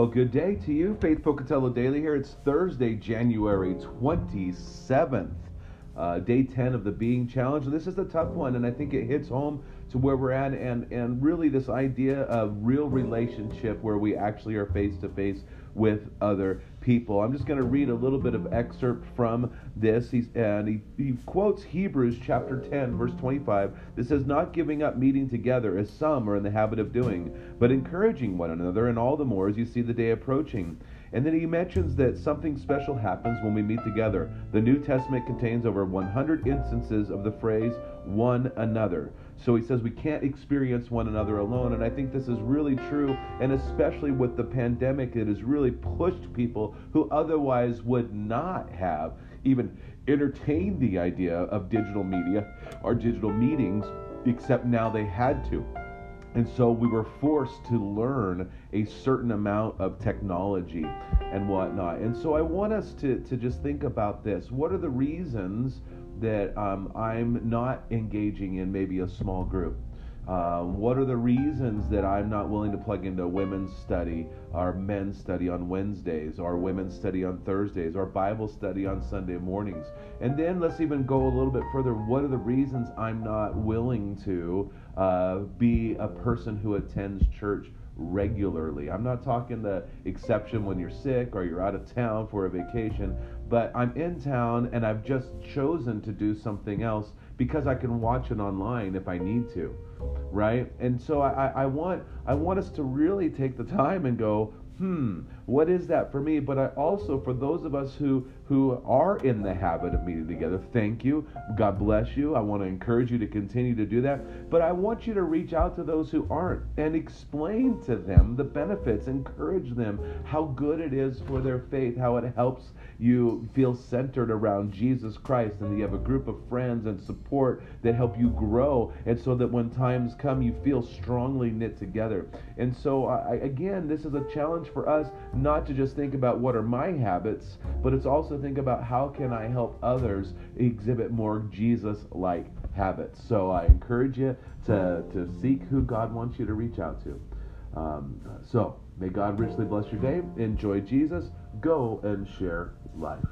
Well, good day to you. Faith Pocatello Daily here. It's Thursday, January 27th, uh, day 10 of the Being Challenge. And this is a tough one, and I think it hits home to where we're at and, and really this idea of real relationship where we actually are face to face with other people. I'm just going to read a little bit of excerpt from this. He's, and he, he quotes Hebrews chapter 10, verse 25. This says, Not giving up meeting together as some are in the habit of doing, but encouraging one another, and all the more as you see the day approaching. And then he mentions that something special happens when we meet together. The New Testament contains over 100 instances of the phrase one another. So he says we can't experience one another alone. And I think this is really true. And especially with the pandemic, it has really pushed people who otherwise would not have even entertained the idea of digital media or digital meetings, except now they had to. And so we were forced to learn a certain amount of technology and whatnot. And so I want us to, to just think about this. What are the reasons that um, I'm not engaging in maybe a small group? Uh, what are the reasons that I'm not willing to plug into women's study, or men's study on Wednesdays, or women's study on Thursdays, or Bible study on Sunday mornings? And then let's even go a little bit further. What are the reasons I'm not willing to uh, be a person who attends church regularly? I'm not talking the exception when you're sick or you're out of town for a vacation, but I'm in town and I've just chosen to do something else because I can watch it online if I need to, right? And so I, I want I want us to really take the time and go, hmm, what is that for me? But I also, for those of us who, who are in the habit of meeting together, thank you. God bless you. I want to encourage you to continue to do that. But I want you to reach out to those who aren't and explain to them the benefits, encourage them how good it is for their faith, how it helps you feel centered around Jesus Christ, and you have a group of friends and support that help you grow, and so that when times come, you feel strongly knit together. And so, I, again, this is a challenge for us not to just think about what are my habits, but it's also think about how can I help others exhibit more Jesus-like habits. So I encourage you to, to seek who God wants you to reach out to. Um, so may God richly bless your day. Enjoy Jesus. Go and share life.